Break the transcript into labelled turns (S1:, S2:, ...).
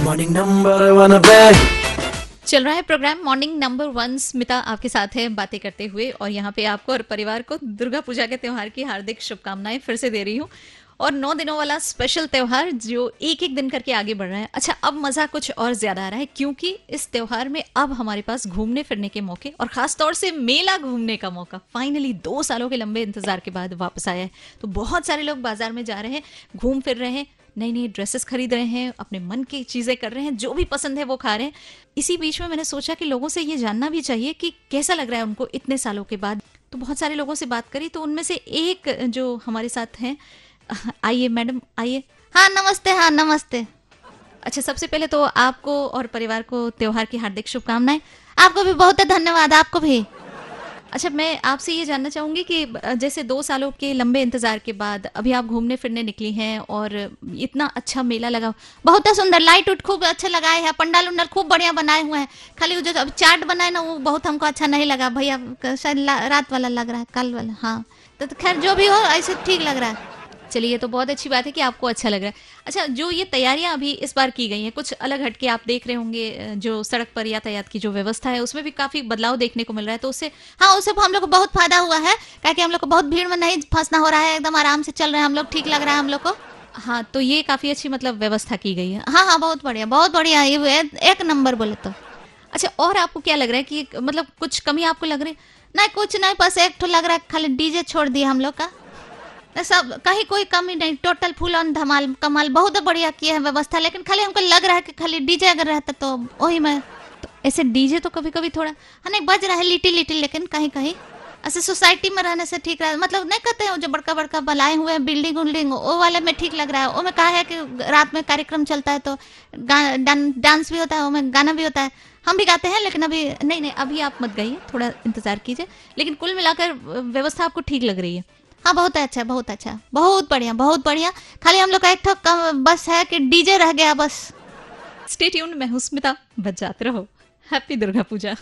S1: Morning number one पे
S2: चल रहा है program morning number one Smita आपके साथ है बातें करते हुए और यहाँ पे आपको और परिवार को दुर्गा पूजा के त्योहार की हार्दिक शुभकामनाएँ फिर से दे रही हूँ। और नौ दिनों वाला स्पेशल त्योहार जो एक एक दिन करके आगे बढ़ रहा है। अच्छा अब मज़ा कुछ और ज़्यादा आ रहा है क्योंकि इस त्योहार में अब हमारे पास घूमने फिरने के मौके और खास तौर से मेला घूमने का मौका। फाइनली दो सालों के लंबे इंतज़ार के बाद वापस आया है। तो बहुत सारे लोग बाज़ार में जा रहे हैं, घूम फिर रहे हैं नई नई ड्रेसेस खरीद रहे हैं, अपने मन की चीज़ें कर रहे हैं, जो भी पसंद है वो खा रहे हैं। इसी बीच में मैंने सोचा कि लोगों से ये जानना भी चाहिए कि कैसा लग रहा है उनको इतने सालों के बाद। तो बहुत सारे लोगों से बात करी तो उनमें से एक जो हमारे साथ हैं, आइए मैडम, आइए। हाँ नमस्ते हाँ नमस्ते। अच्छा सबसे पहले तो आपको और परिवार को त्योहार की हार्दिक शुभकामनाएँ। आपको भी बहुत धन्यवाद, आपको भी। अच्छा मैं आपसे ये जानना चाहूँगी कि जैसे दो सालों के लंबे इंतज़ार के बाद अभी आप घूमने फिरने निकली हैं और इतना अच्छा मेला लगा बहुत सुंदर, लाइट उट खूब अच्छा लगाए हैं, पंडाल उंडाल खूब बढ़िया बनाए हुए हैं। खाली जो अब चार्ट बनाए ना, वो बहुत हमको अच्छा नहीं लगा। भैया शायद रात वाला लग रहा है, कल वाला हाँ। तो खैर, जो भी हो, ऐसे ठीक लग रहा है। चलिए तो बहुत अच्छी बात है कि आपको अच्छा लग रहा है। अच्छा जो ये तैयारियाँ अभी इस बार की गई हैं कुछ अलग हटके आप देख रहे होंगे जो सड़क पर यातायात की जो व्यवस्था है उसमें भी काफ़ी बदलाव देखने को मिल रहा है तो उससे हाँ उससे हम लोग को बहुत फ़ायदा हुआ है क्या हम लोग को बहुत भीड़ में नहीं फंसना हो रहा है एकदम आराम से चल रहे हैं हम लोग ठीक लग रहा है हम लोग को। हाँ तो ये काफ़ी अच्छी मतलब व्यवस्था की गई है। हाँ हाँ बहुत बढ़िया बहुत बढ़िया ये एक नंबर बोले तो। अच्छा और आपको क्या लग रहा है कि मतलब कुछ कमी आपको लग रही? है नहीं कुछ नहीं बस एक तो लग रहा है खाली डीजे छोड़ दिया हम लोग का। सब, कहीं कोई कमी नहीं टोटल फुल ऑन धमाल, कमाल, बहुत बढ़िया किए हैं व्यवस्था, लेकिन खाली हमको लग रहा है कि खाली डीजे अगर रहता तो वही में तो ऐसे डीजे तो कभी कभी थोड़ा हाँ नहीं, बज रहा है लिटिल लिटिल लेकिन कहीं कहीं ऐसे सोसाइटी में रहने से ठीक रहा मतलब नहीं कहते हैं जो बड़का बड़का बनाए हुए हैं बिल्डिंग उल्डिंग वो वाले में ठीक लग रहा है, वो में कहा है कि रात में कार्यक्रम चलता है तो डांस भी होता है, वो में गाना भी होता है, हम भी गाते हैं, लेकिन अभी, नहीं नहीं, अभी आप मत गाइए, थोड़ा इंतज़ार कीजिए, लेकिन कुल मिलाकर व्यवस्था आपको ठीक लग रही है। हाँ बहुत अच्छा बहुत अच्छा। बहुत बढ़िया बहुत बढ़िया। खाली हम लोग का एक तो बस है कि डीजे रह गया बस। स्टेट मैं हूँ स्मिता। बजाते रहो। हैप्पी दुर्गा पूजा।